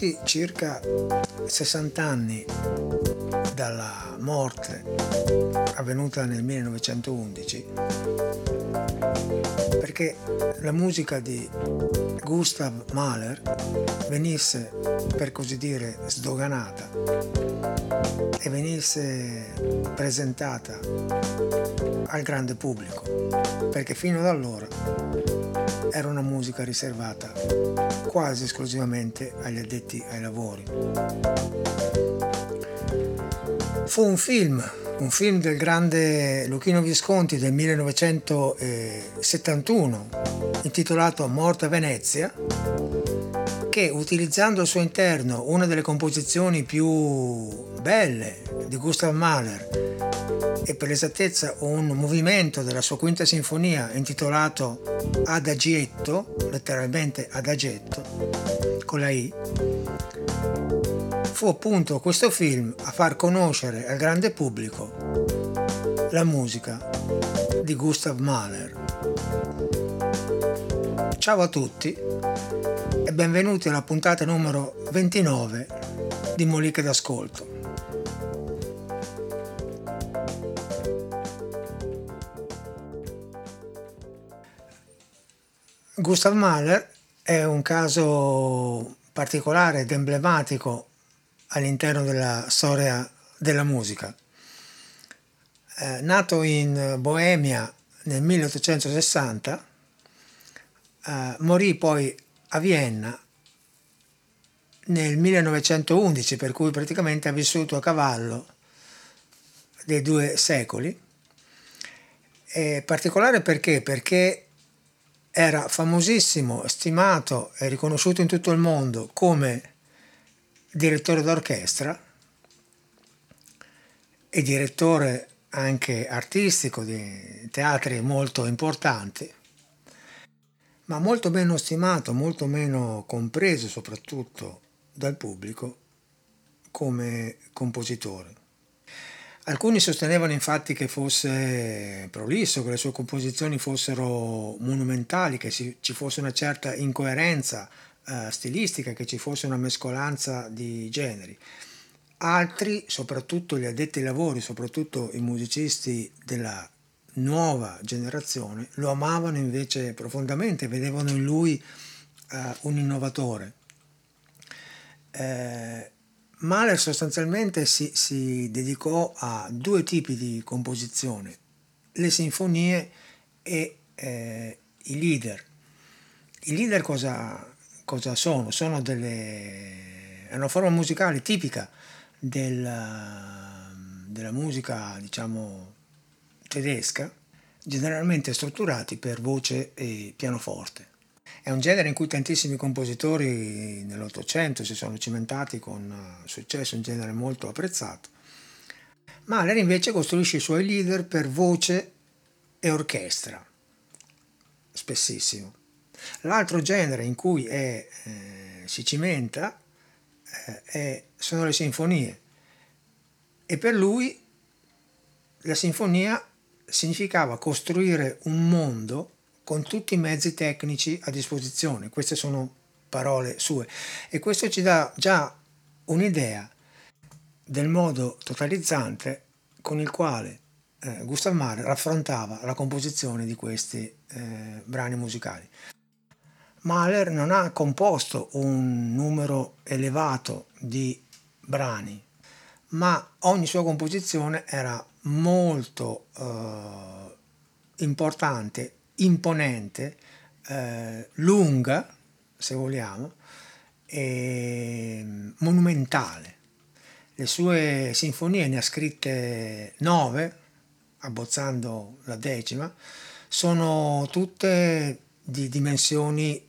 voluti circa 60 anni dalla morte avvenuta nel 1911 perché la musica di Gustav Mahler venisse per così dire sdoganata e venisse presentata al grande pubblico perché fino ad allora era una musica riservata quasi esclusivamente agli addetti ai lavori. Fu un film, un film del grande Luchino Visconti del 1971, intitolato Morte a Venezia, che utilizzando al suo interno una delle composizioni più belle di Gustav Mahler e per l'esattezza un movimento della sua quinta sinfonia intitolato Adagietto, letteralmente Adagietto, con la I, fu appunto questo film a far conoscere al grande pubblico la musica di Gustav Mahler. Ciao a tutti e benvenuti alla puntata numero 29 di Moliche d'Ascolto. Gustav Mahler è un caso particolare ed emblematico all'interno della storia della musica. Eh, nato in Boemia nel 1860, eh, morì poi a Vienna nel 1911, per cui praticamente ha vissuto a cavallo dei due secoli. È particolare perché? Perché era famosissimo, stimato e riconosciuto in tutto il mondo come direttore d'orchestra e direttore anche artistico di teatri molto importanti, ma molto meno stimato, molto meno compreso soprattutto dal pubblico come compositore. Alcuni sostenevano infatti che fosse prolisso, che le sue composizioni fossero monumentali, che ci fosse una certa incoerenza eh, stilistica, che ci fosse una mescolanza di generi. Altri, soprattutto gli addetti ai lavori, soprattutto i musicisti della nuova generazione, lo amavano invece profondamente, vedevano in lui eh, un innovatore. Eh, Mahler sostanzialmente si, si, dedicò a due tipi di composizione, le sinfonie e eh, i leader. I leader cosa, cosa sono? Sono delle, è una forma musicale tipica della, della musica, diciamo, tedesca, generalmente strutturati per voce e pianoforte. È un genere in cui tantissimi compositori nell'Ottocento si sono cimentati con eh, successo, un genere molto apprezzato. Mahler invece costruisce i suoi leader per voce e orchestra, spessissimo. L'altro genere in cui è, eh, si cimenta eh, è, sono le sinfonie e per lui la sinfonia significava costruire un mondo con tutti i mezzi tecnici a disposizione. Queste sono parole sue e questo ci dà già un'idea del modo totalizzante con il quale eh, Gustav Mahler raffrontava la composizione di questi eh, brani musicali. Mahler non ha composto un numero elevato di brani, ma ogni sua composizione era molto eh, importante imponente, eh, lunga, se vogliamo, e monumentale. Le sue sinfonie, ne ha scritte nove, abbozzando la decima, sono tutte di dimensioni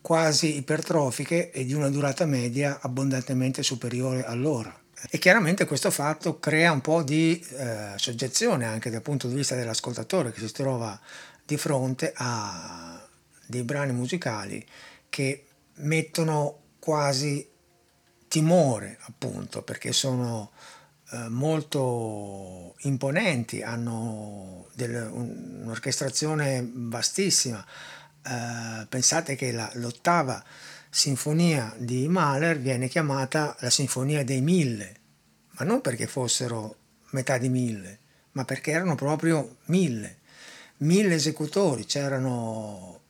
quasi ipertrofiche e di una durata media abbondantemente superiore all'ora. E chiaramente questo fatto crea un po' di eh, soggezione anche dal punto di vista dell'ascoltatore che si trova di fronte a dei brani musicali che mettono quasi timore, appunto, perché sono eh, molto imponenti, hanno del, un'orchestrazione vastissima. Eh, pensate che la, l'ottava sinfonia di Mahler viene chiamata la sinfonia dei mille, ma non perché fossero metà di mille, ma perché erano proprio mille, mille esecutori, c'erano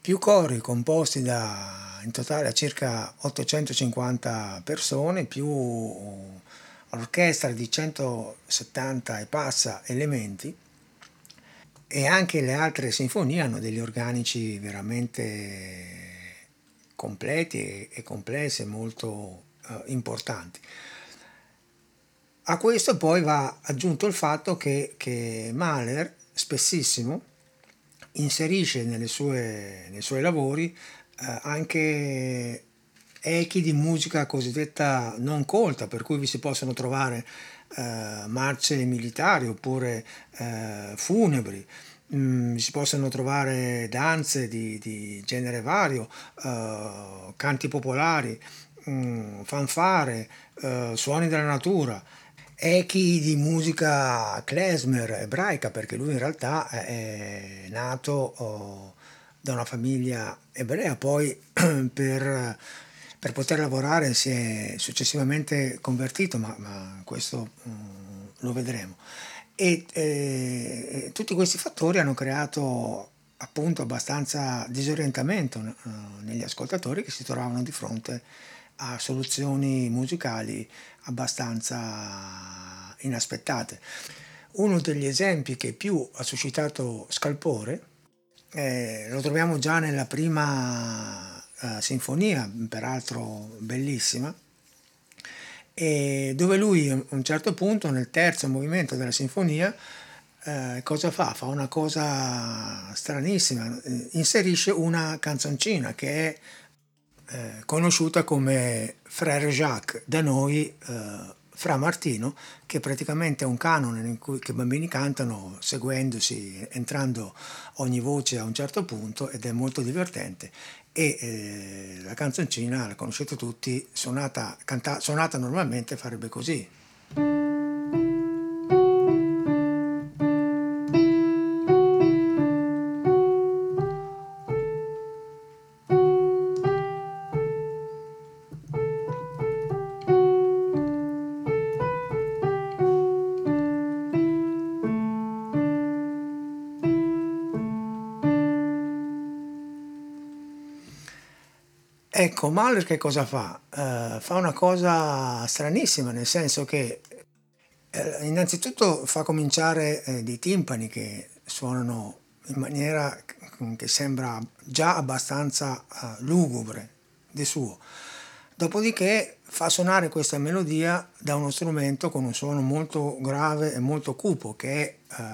più cori composti da in totale circa 850 persone, più orchestra di 170 e passa elementi e anche le altre sinfonie hanno degli organici veramente completi e complessi molto uh, importanti. A questo poi va aggiunto il fatto che, che Mahler spessissimo inserisce sue, nei suoi lavori eh, anche echi di musica cosiddetta non colta, per cui vi si possono trovare eh, marce militari oppure eh, funebri, mm, si possono trovare danze di, di genere vario, eh, canti popolari, mm, fanfare, eh, suoni della natura echi di musica klezmer ebraica, perché lui in realtà è nato oh, da una famiglia ebrea, poi per, per, poter lavorare si è successivamente convertito, ma, ma questo um, lo vedremo. E eh, tutti questi fattori hanno creato appunto abbastanza disorientamento uh, negli ascoltatori che si trovavano di fronte a soluzioni musicali abbastanza inaspettate. Uno degli esempi che più ha suscitato scalpore eh, lo troviamo già nella prima eh, sinfonia, peraltro bellissima, dove lui a un certo punto nel terzo movimento della sinfonia eh, cosa fa? Fa una cosa stranissima, inserisce una canzoncina che è eh, conosciuta come Frère Jacques, da noi eh, Fra Martino, che praticamente è un canone in cui i bambini cantano seguendosi, entrando ogni voce a un certo punto ed è molto divertente. E eh, la canzoncina, la conoscete tutti, suonata, canta, suonata normalmente farebbe così. Ecco, Mahler che cosa fa? Uh, fa una cosa stranissima, nel senso che uh, innanzitutto fa cominciare uh, dei timpani che suonano in maniera che sembra già abbastanza lugubre di suo. Dopodiché fa suonare questa melodia da uno strumento con un suono molto grave e molto cupo, che è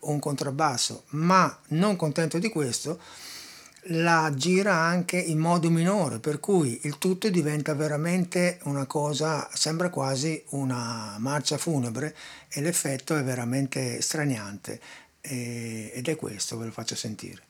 un contrabbasso, ma non contento di questo, la gira anche in modo minore, per cui il tutto diventa veramente una cosa, sembra quasi una marcia funebre e l'effetto è veramente straniante ed è questo, ve lo faccio sentire.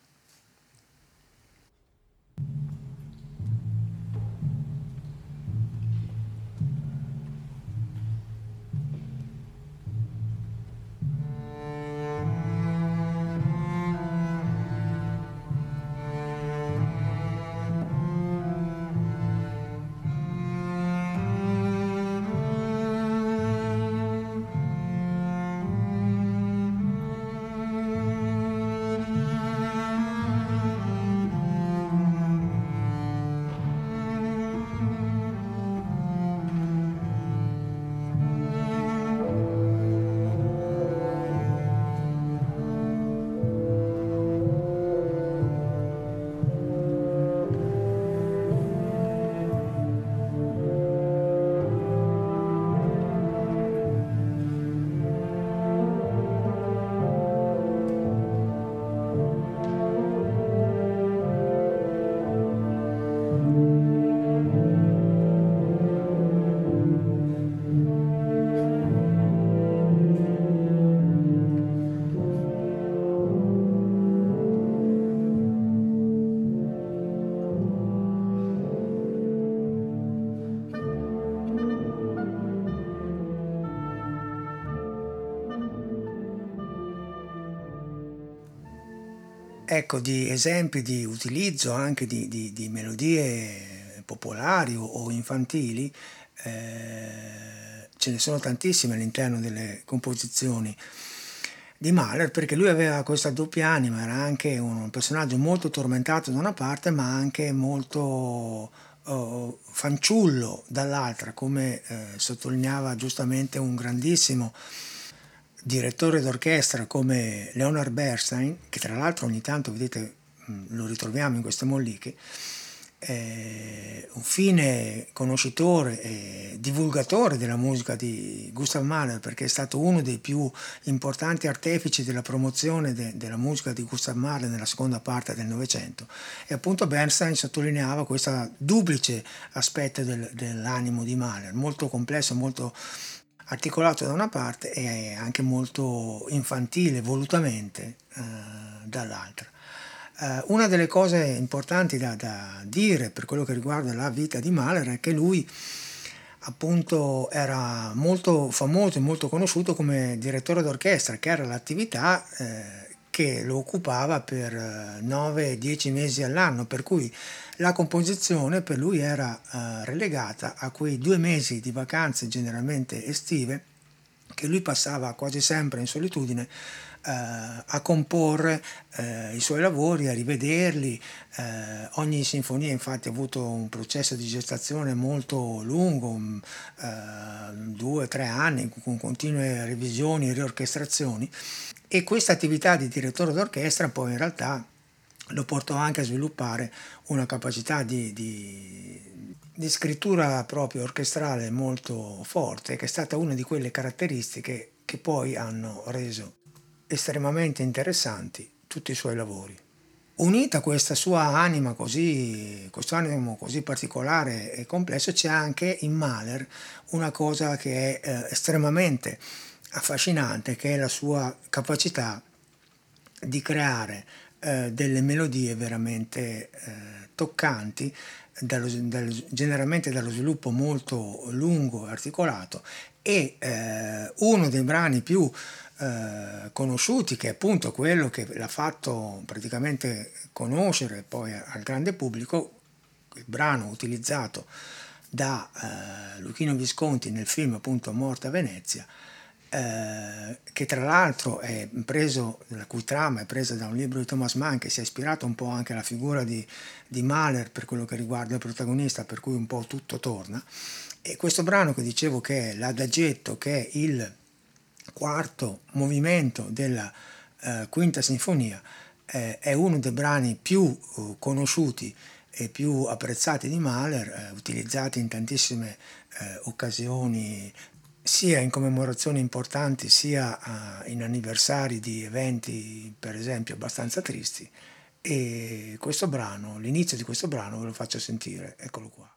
Ecco, di esempi di utilizzo anche di, di, di melodie popolari o, o infantili, eh, ce ne sono tantissime all'interno delle composizioni di Mahler perché lui aveva questa doppia anima, era anche un personaggio molto tormentato da una parte ma anche molto uh, fanciullo dall'altra, come eh, sottolineava giustamente un grandissimo direttore d'orchestra come Leonard Bernstein, che tra l'altro ogni tanto, vedete, lo ritroviamo in queste molliche, un fine conoscitore e divulgatore della musica di Gustav Mahler perché è stato uno dei più importanti artefici della promozione de, della musica di Gustav Mahler nella seconda parte del Novecento. E appunto Bernstein sottolineava questo duplice aspetto del, dell'animo di Mahler molto complesso, molto articolato da una parte e anche molto infantile volutamente eh, dall'altra. Uh, una delle cose importanti da, da, dire per quello che riguarda la vita di Mahler è che lui appunto era molto famoso e molto conosciuto come direttore d'orchestra, che era l'attività eh, che lo occupava per 9-10 eh, mesi all'anno, per cui la composizione per lui era eh, relegata a quei due mesi di vacanze generalmente estive che lui passava quasi sempre in solitudine eh, a comporre eh, i suoi lavori, a rivederli. Eh, ogni sinfonia infatti ha avuto un processo di gestazione molto lungo, mm, eh, due o tre anni, con continue revisioni e riorchestrazioni. E questa attività di direttore d'orchestra poi in realtà lo portò anche a sviluppare una capacità di, di, di, scrittura proprio orchestrale molto forte, che è stata una di quelle caratteristiche che poi hanno reso estremamente interessanti tutti i suoi lavori. Unita a questa sua anima così, questo animo così particolare e complesso, c'è anche in Mahler una cosa che è eh, estremamente affascinante, che è la sua capacità di creare eh, delle melodie veramente eh, toccanti, dallo, dallo, generalmente dallo sviluppo molto lungo e articolato. E eh, uno dei brani più eh, conosciuti, che è appunto quello che l'ha fatto praticamente conoscere poi al grande pubblico, il brano utilizzato da eh, Luchino Visconti nel film appunto Morte a Venezia, eh, che tra l'altro è preso, la cui trama è presa da un libro di Thomas Mann che si è ispirato un po' anche alla figura di, di Mahler per quello che riguarda il protagonista, per cui un po' tutto torna. E questo brano che dicevo che è l'adagetto, che è il quarto movimento della eh, quinta sinfonia eh, è uno dei brani più uh, conosciuti e più apprezzati di Mahler, eh, utilizzati in tantissime eh, occasioni sia in commemorazioni importanti sia ah, in anniversari di eventi per esempio abbastanza tristi e questo brano, l'inizio di questo brano ve lo faccio sentire, eccolo qua.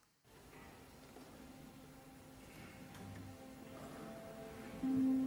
thank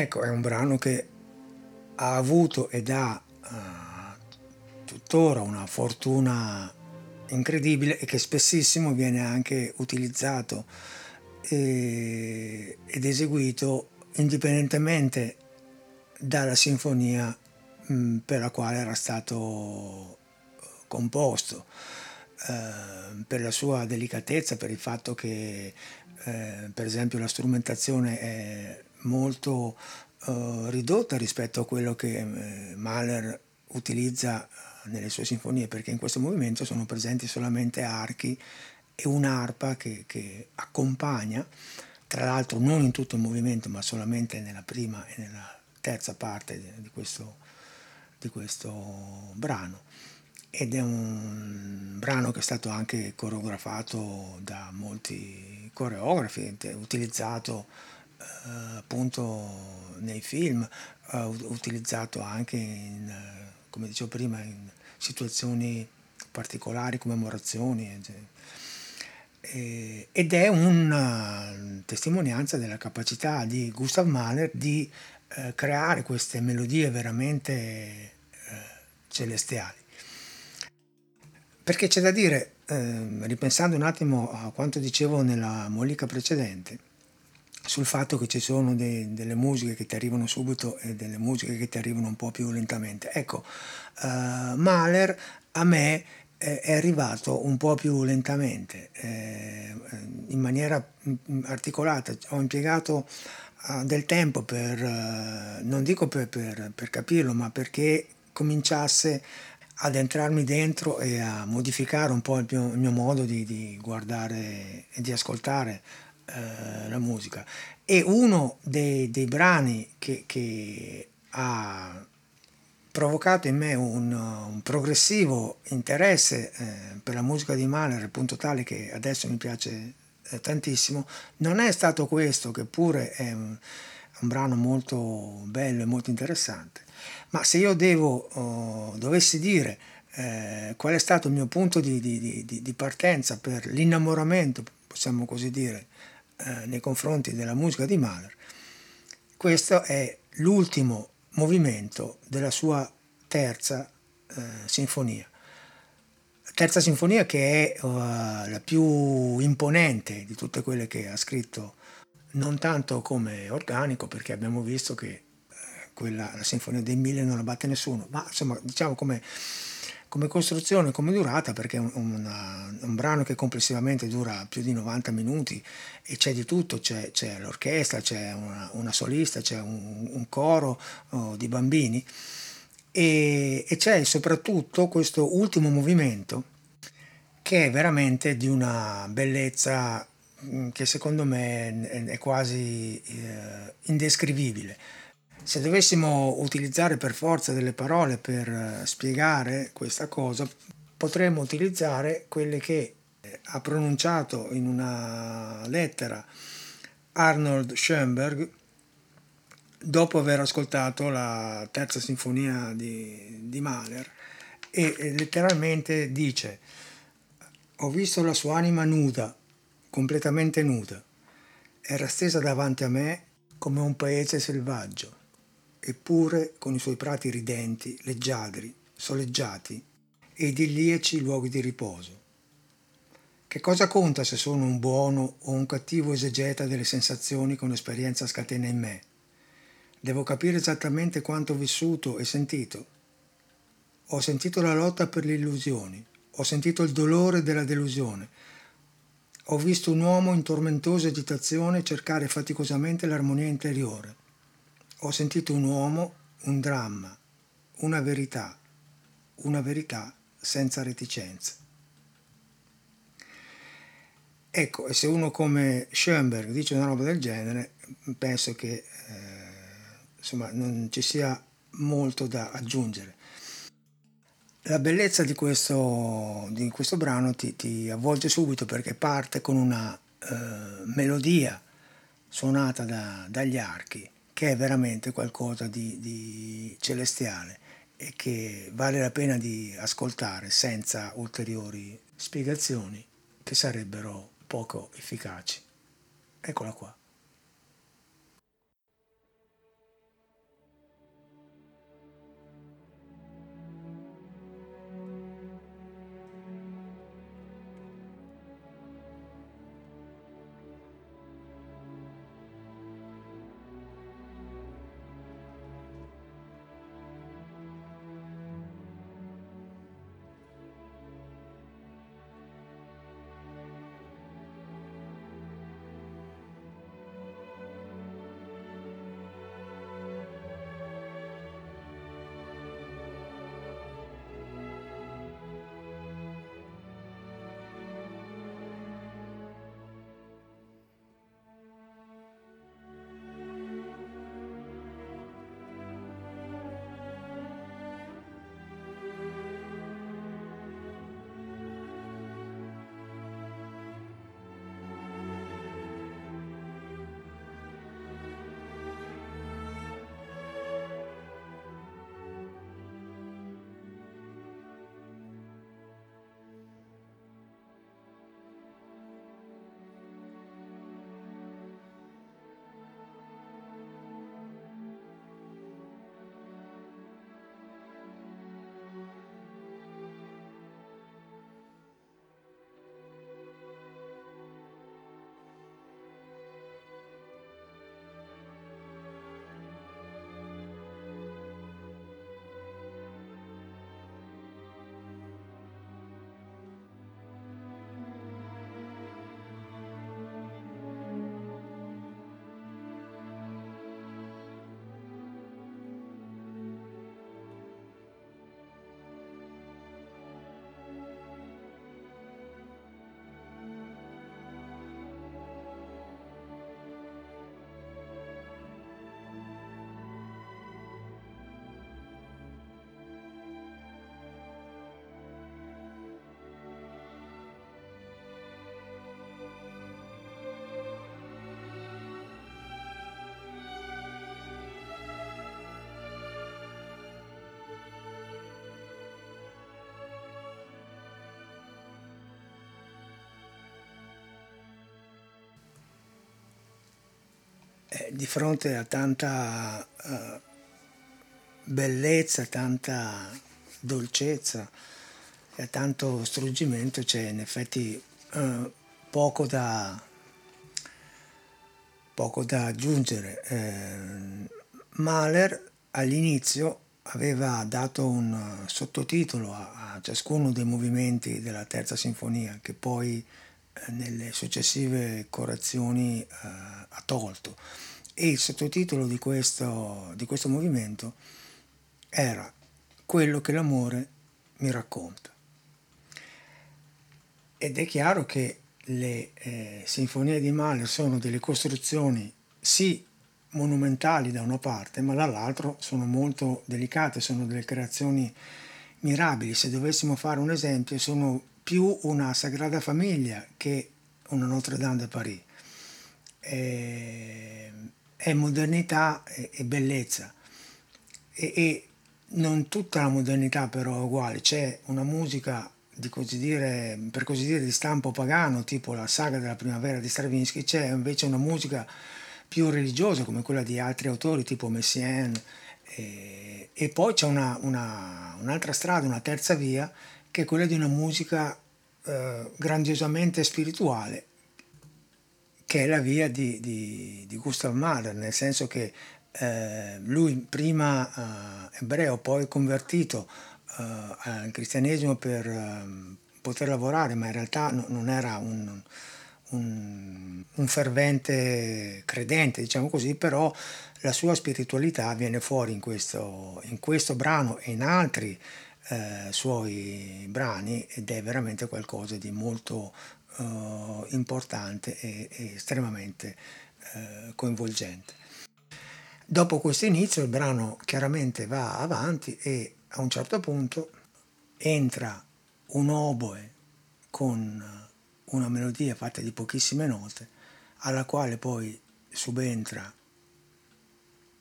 Ecco, è un brano che ha avuto ed ha uh, tuttora una fortuna incredibile e che spessissimo viene anche utilizzato e, ed eseguito indipendentemente dalla sinfonia mh, per la quale era stato composto, eh, per la sua delicatezza, per il fatto che eh, per esempio la strumentazione è molto eh, ridotta rispetto a quello che eh, Mahler utilizza nelle sue sinfonie, perché in questo movimento sono presenti solamente archi e un'arpa che, che accompagna, tra l'altro non in tutto il movimento, ma solamente nella prima e nella terza parte di questo, di questo brano. Ed è un brano che è stato anche coreografato da molti coreografi, utilizzato eh, appunto nei film, eh, utilizzato anche in, come dicevo prima, in situazioni particolari, commemorazioni. ed è una testimonianza della capacità di Gustav Mahler di eh, creare queste melodie veramente eh, celestiali. Perché c'è da dire, eh, ripensando un attimo a quanto dicevo nella mollica precedente, sul fatto che ci sono de, delle musiche che ti arrivano subito e delle musiche che ti arrivano un po' più lentamente. Ecco, uh, Mahler a me è arrivato un po' più lentamente, eh, in maniera mm, articolata. Ho impiegato uh, del tempo per, uh, non dico per, per, per capirlo, ma perché cominciasse ad entrarmi dentro e a modificare un po' il mio, il mio modo di, di, guardare e di ascoltare eh, la musica. E uno dei, dei brani che, che, ha provocato in me un, un progressivo interesse eh, per la musica di Mahler, al punto tale che adesso mi piace eh, tantissimo, non è stato questo, che pure è un, un brano molto bello e molto interessante, ma se io devo, oh, dovessi dire eh, qual è stato il mio punto di, di, di, di partenza per l'innamoramento, possiamo così dire, eh, nei confronti della musica di Mahler, questo è l'ultimo movimento della sua terza eh, sinfonia. Terza sinfonia che è uh, la più imponente di tutte quelle che ha scritto, non tanto come organico, perché abbiamo visto che quella, la Sinfonia dei Mille non la batte nessuno, ma insomma diciamo come, come costruzione, come durata, perché è un, una, un, brano che complessivamente dura più di 90 minuti e c'è di tutto, c'è, c'è l'orchestra, c'è una, una, solista, c'è un, un coro oh, di bambini. E, e c'è soprattutto questo ultimo movimento che è veramente di una bellezza mm, che secondo me è quasi eh, indescrivibile se dovessimo utilizzare per forza delle parole per eh, spiegare questa cosa, potremmo utilizzare quelle che eh, ha pronunciato in una lettera Arnold Schoenberg dopo aver ascoltato la terza sinfonia di, di Mahler e letteralmente dice ho visto la sua anima nuda, completamente nuda, era stesa davanti a me come un paese selvaggio eppure con i suoi prati ridenti, leggiadri, soleggiati e idilliaci luoghi di riposo. Che cosa conta se sono un buono o un cattivo esegeta delle sensazioni che un'esperienza scatena in me? Devo capire esattamente quanto ho vissuto e sentito. Ho sentito la lotta per le illusioni, ho sentito il dolore della delusione, ho visto un uomo in tormentosa agitazione cercare faticosamente l'armonia interiore ho sentito un uomo, un dramma, una verità, una verità senza reticenze. Ecco, e se uno come Schoenberg dice una roba del genere, penso che eh, insomma, non ci sia molto da aggiungere. La bellezza di questo, di questo brano ti, ti, avvolge subito perché parte con una eh, melodia suonata da, dagli archi che è veramente qualcosa di, di celestiale e che vale la pena di ascoltare senza ulteriori spiegazioni che sarebbero poco efficaci. Eccola qua. Di fronte a tanta uh, bellezza, tanta dolcezza e a tanto struggimento c'è in effetti uh, poco da, poco da aggiungere. Eh, Mahler all'inizio aveva dato un sottotitolo a, a, ciascuno dei movimenti della terza sinfonia che poi eh, nelle successive correzioni eh, ha tolto e il sottotitolo di questo, di questo movimento era quello che l'amore mi racconta. Ed è chiaro che le eh, sinfonie di Mahler sono delle costruzioni sì monumentali da una parte, ma dall'altro sono molto delicate, sono delle creazioni mirabili. Se dovessimo fare un esempio, sono più una Sagrada Famiglia che una Notre Dame de Paris. È, è modernità e, e bellezza. E, e, non tutta la modernità però è uguale, c'è una musica così dire, per così dire di stampo pagano, tipo la saga della primavera di Stravinsky, c'è invece una musica più religiosa come quella di altri autori tipo Messiaen e, e poi c'è una, una, un'altra strada, una terza via che è quella di una musica eh, grandiosamente spirituale che è la via di, di, di Gustav Mahler, nel senso che eh, lui prima eh, ebreo, poi convertito eh, al cristianesimo per ehm, poter lavorare, ma in realtà no, non era un, un, un, fervente credente, diciamo così, però la sua spiritualità viene fuori in questo, in questo brano e in altri eh, suoi brani ed è veramente qualcosa di molto eh, importante e, e estremamente eh, coinvolgente. Dopo questo inizio il brano chiaramente va avanti e a un certo punto entra un oboe con una melodia fatta di pochissime note, alla quale poi subentra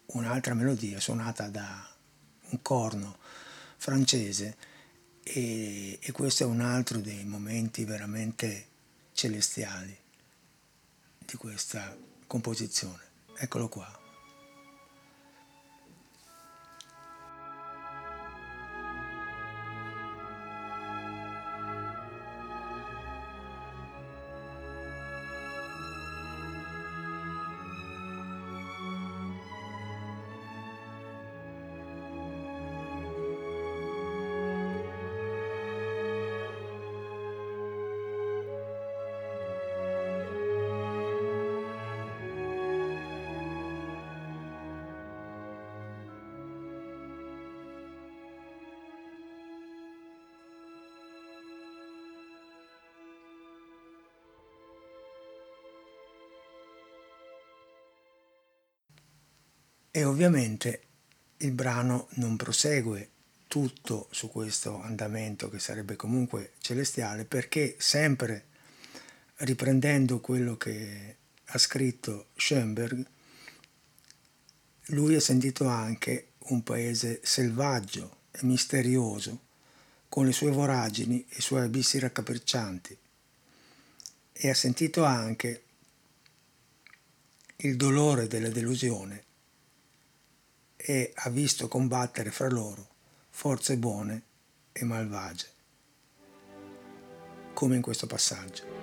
un'altra melodia suonata da un corno francese e, e questo è un altro dei momenti veramente celestiali di questa composizione. Eccolo qua. E ovviamente il brano non prosegue tutto su questo andamento che sarebbe comunque celestiale perché sempre riprendendo quello che ha scritto Schoenberg, lui ha sentito anche un paese selvaggio e misterioso, con le sue voragini e i suoi abissi raccapriccianti, e ha sentito anche il dolore della delusione e ha visto combattere fra loro forze buone e malvagie, come in questo passaggio.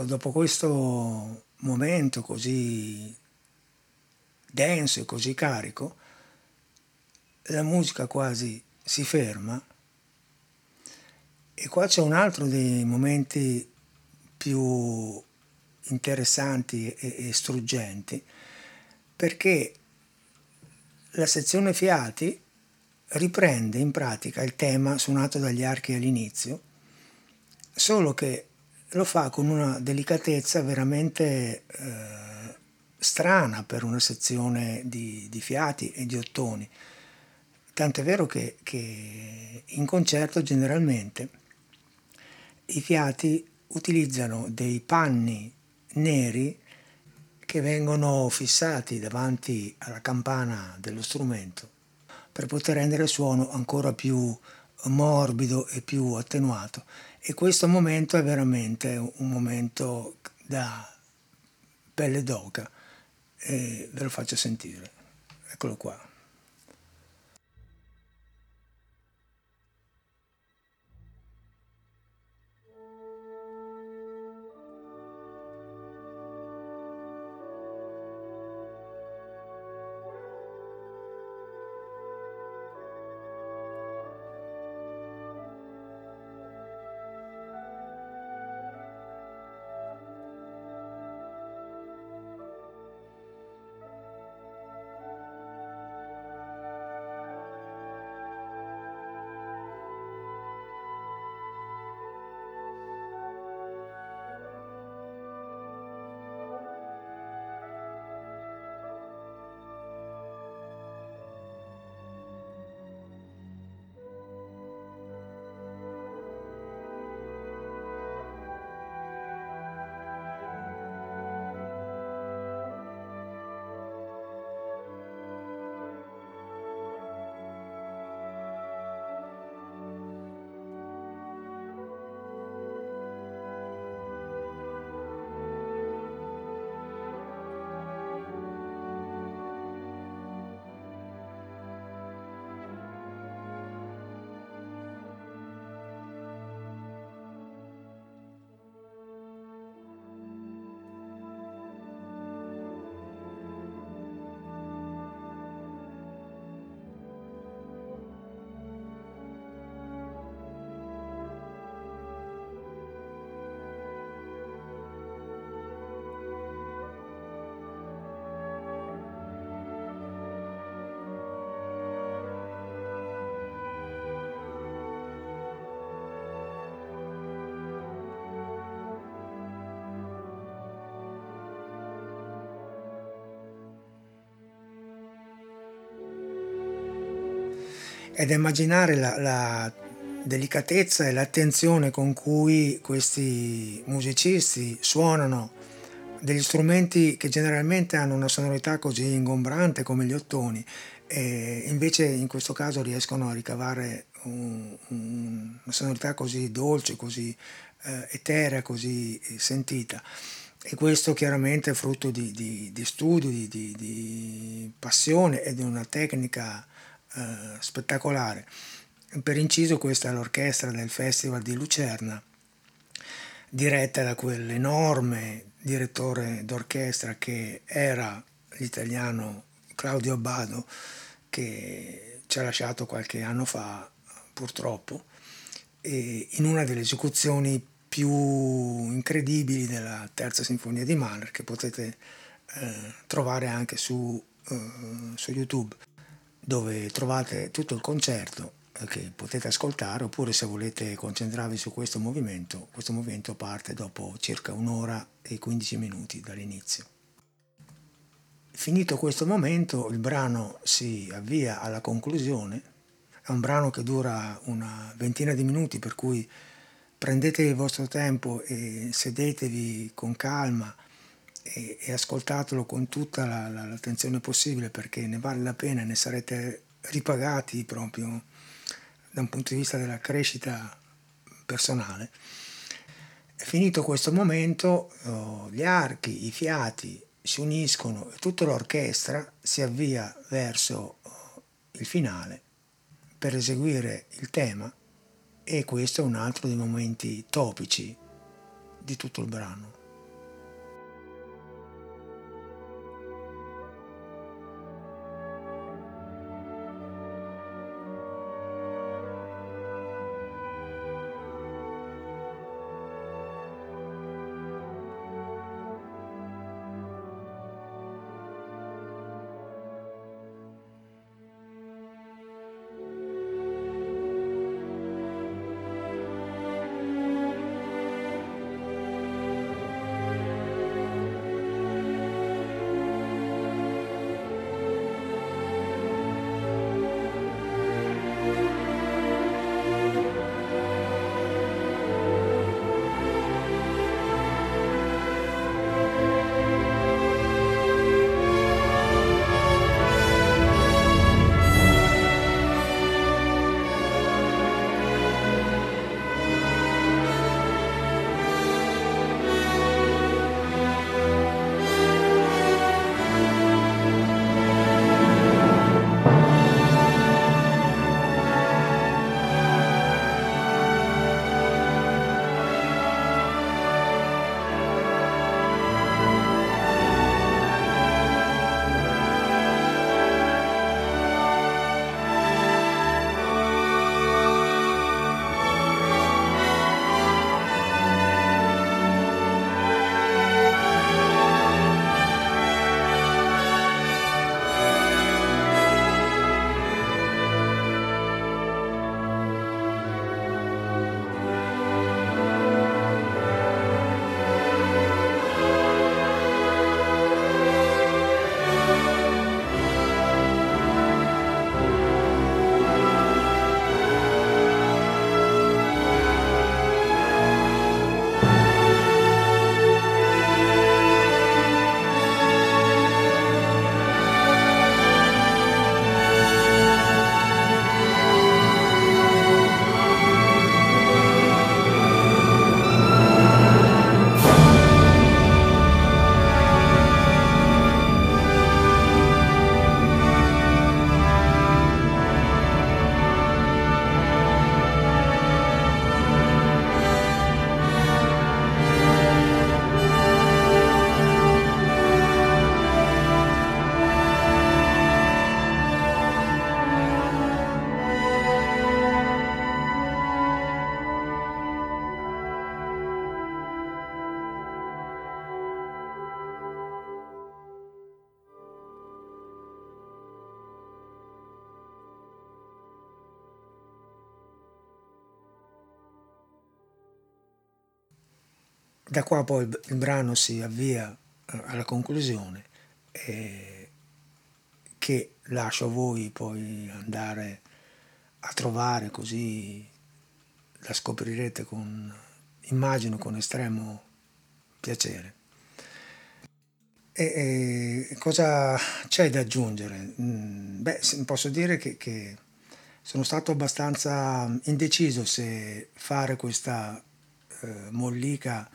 Ecco, dopo questo momento così denso e così carico, la musica quasi si ferma e qua c'è un altro dei momenti più interessanti e, e struggenti perché la sezione fiati riprende in pratica il tema suonato dagli archi all'inizio, solo che lo fa con una delicatezza veramente eh, strana per una sezione di, di, fiati e di ottoni. Tant'è vero che, che in concerto generalmente i fiati utilizzano dei panni neri che vengono fissati davanti alla campana dello strumento per poter rendere il suono ancora più morbido e più attenuato e questo momento è veramente un momento da pelle d'oca e ve lo faccio sentire. Eccolo qua. Ed immaginare la, la delicatezza e l'attenzione con cui questi musicisti suonano degli strumenti che generalmente hanno una sonorità così ingombrante come gli ottoni e invece in questo caso riescono a ricavare un, un, una sonorità così dolce, così eh, eterea, così sentita. E questo chiaramente è frutto di, di, di studio, di, di, passione e di una tecnica eh, spettacolare. Per inciso questa è l'orchestra del Festival di Lucerna, diretta da quell'enorme direttore d'orchestra che era l'italiano Claudio Abbado, che ci ha lasciato qualche anno fa purtroppo, in una delle esecuzioni più incredibili della terza sinfonia di Mahler che potete eh, trovare anche su, eh, su YouTube dove trovate tutto il concerto che potete ascoltare oppure se volete concentrarvi su questo movimento, questo movimento parte dopo circa un'ora e 15 minuti dall'inizio. Finito questo momento il brano si avvia alla conclusione, è un brano che dura una ventina di minuti per cui prendete il vostro tempo e sedetevi con calma e, e ascoltatelo con tutta la, la, l'attenzione possibile perché ne vale la pena, ne sarete ripagati proprio da un punto di vista della crescita personale. Finito questo momento, oh, gli archi, i fiati si uniscono e tutta l'orchestra si avvia verso oh, il finale per eseguire il tema e questo è un altro dei momenti topici di tutto il brano. Qua poi il brano si avvia eh, alla conclusione eh, che lascio a voi poi andare a trovare così la scoprirete con, immagino, con estremo piacere. E, e cosa c'è da aggiungere? Mm, beh, posso dire che, che, sono stato abbastanza indeciso se fare questa eh, mollica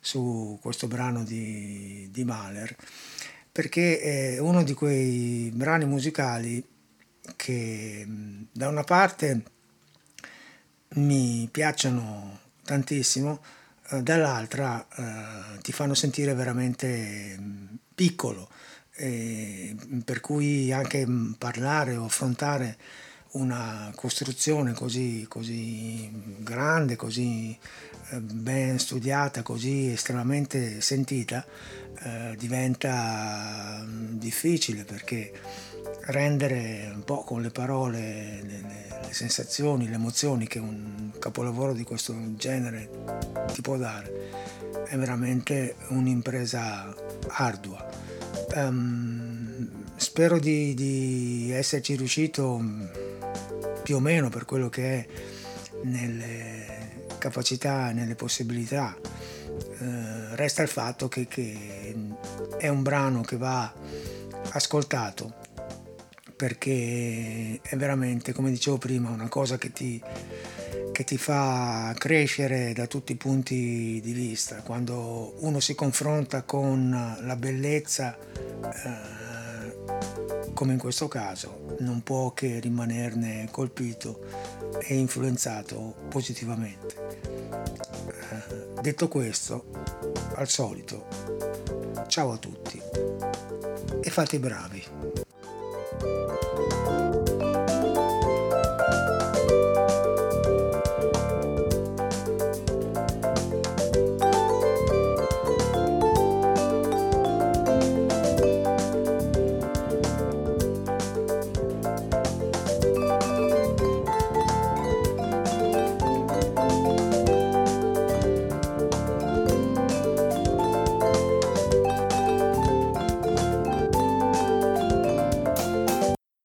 su questo brano di, di Mahler perché è uno di quei brani musicali che da una parte mi piacciono tantissimo, eh, dall'altra eh, ti fanno sentire veramente piccolo, eh, per cui anche parlare o affrontare una costruzione così, così grande, così eh, ben studiata, così estremamente sentita, eh, diventa mm, difficile perché rendere un po' con le parole le, le, sensazioni, le emozioni che un capolavoro di questo genere ti può dare è veramente un'impresa ardua. Um, spero di, di esserci riuscito mm, più o meno per quello che è nelle capacità, nelle possibilità. Eh, resta il fatto che, che, è un brano che va ascoltato perché è veramente, come dicevo prima, una cosa che ti, che ti fa crescere da tutti i punti di vista. Quando uno si confronta con la bellezza, eh, come in questo caso, non può che rimanerne colpito e influenzato positivamente. Eh, detto questo, al solito, ciao a tutti e fate i bravi.